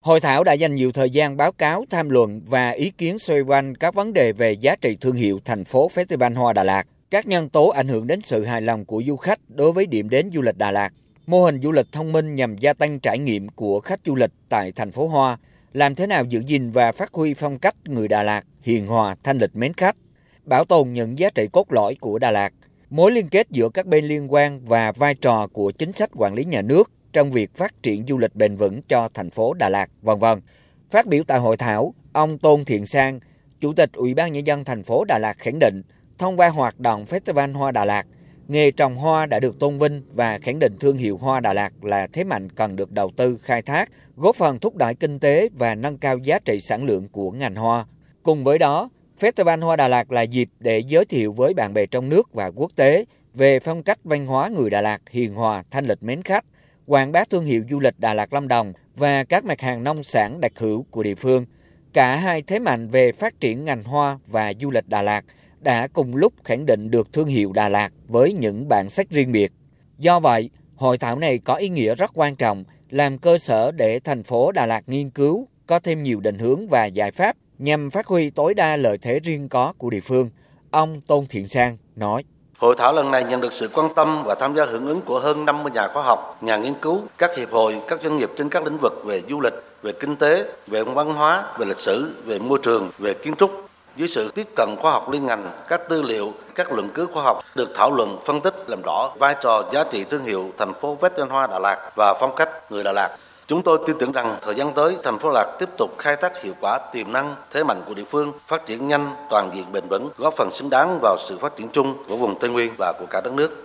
Hội thảo đã dành nhiều thời gian báo cáo, tham luận và ý kiến xoay quanh các vấn đề về giá trị thương hiệu thành phố Festival Hoa Đà Lạt, các nhân tố ảnh hưởng đến sự hài lòng của du khách đối với điểm đến du lịch Đà Lạt, mô hình du lịch thông minh nhằm gia tăng trải nghiệm của khách du lịch tại thành phố Hoa, làm thế nào giữ gìn và phát huy phong cách người Đà Lạt hiền hòa, thanh lịch mến khách, bảo tồn những giá trị cốt lõi của Đà Lạt, mối liên kết giữa các bên liên quan và vai trò của chính sách quản lý nhà nước trong việc phát triển du lịch bền vững cho thành phố Đà Lạt, vân vân. Phát biểu tại hội thảo, ông Tôn Thiện Sang, Chủ tịch Ủy ban nhân dân thành phố Đà Lạt khẳng định, thông qua hoạt động Festival Hoa Đà Lạt, nghề trồng hoa đã được tôn vinh và khẳng định thương hiệu hoa Đà Lạt là thế mạnh cần được đầu tư khai thác, góp phần thúc đẩy kinh tế và nâng cao giá trị sản lượng của ngành hoa. Cùng với đó, Festival Hoa Đà Lạt là dịp để giới thiệu với bạn bè trong nước và quốc tế về phong cách văn hóa người Đà Lạt hiền hòa, thanh lịch mến khách, quảng bá thương hiệu du lịch Đà Lạt Lâm Đồng và các mặt hàng nông sản đặc hữu của địa phương. Cả hai thế mạnh về phát triển ngành hoa và du lịch Đà Lạt đã cùng lúc khẳng định được thương hiệu Đà Lạt với những bản sắc riêng biệt. Do vậy, hội thảo này có ý nghĩa rất quan trọng, làm cơ sở để thành phố Đà Lạt nghiên cứu, có thêm nhiều định hướng và giải pháp nhằm phát huy tối đa lợi thế riêng có của địa phương. Ông Tôn Thiện Sang nói. Hội thảo lần này nhận được sự quan tâm và tham gia hưởng ứng của hơn 50 nhà khoa học, nhà nghiên cứu, các hiệp hội, các doanh nghiệp trên các lĩnh vực về du lịch, về kinh tế, về văn hóa, về lịch sử, về môi trường, về kiến trúc. Dưới sự tiếp cận khoa học liên ngành, các tư liệu, các luận cứu khoa học được thảo luận, phân tích làm rõ vai trò giá trị thương hiệu thành phố Vết Hoa Đà Lạt và phong cách người Đà Lạt. Chúng tôi tin tưởng rằng thời gian tới, thành phố Lạc tiếp tục khai thác hiệu quả tiềm năng, thế mạnh của địa phương, phát triển nhanh, toàn diện bền vững, góp phần xứng đáng vào sự phát triển chung của vùng Tây Nguyên và của cả đất nước.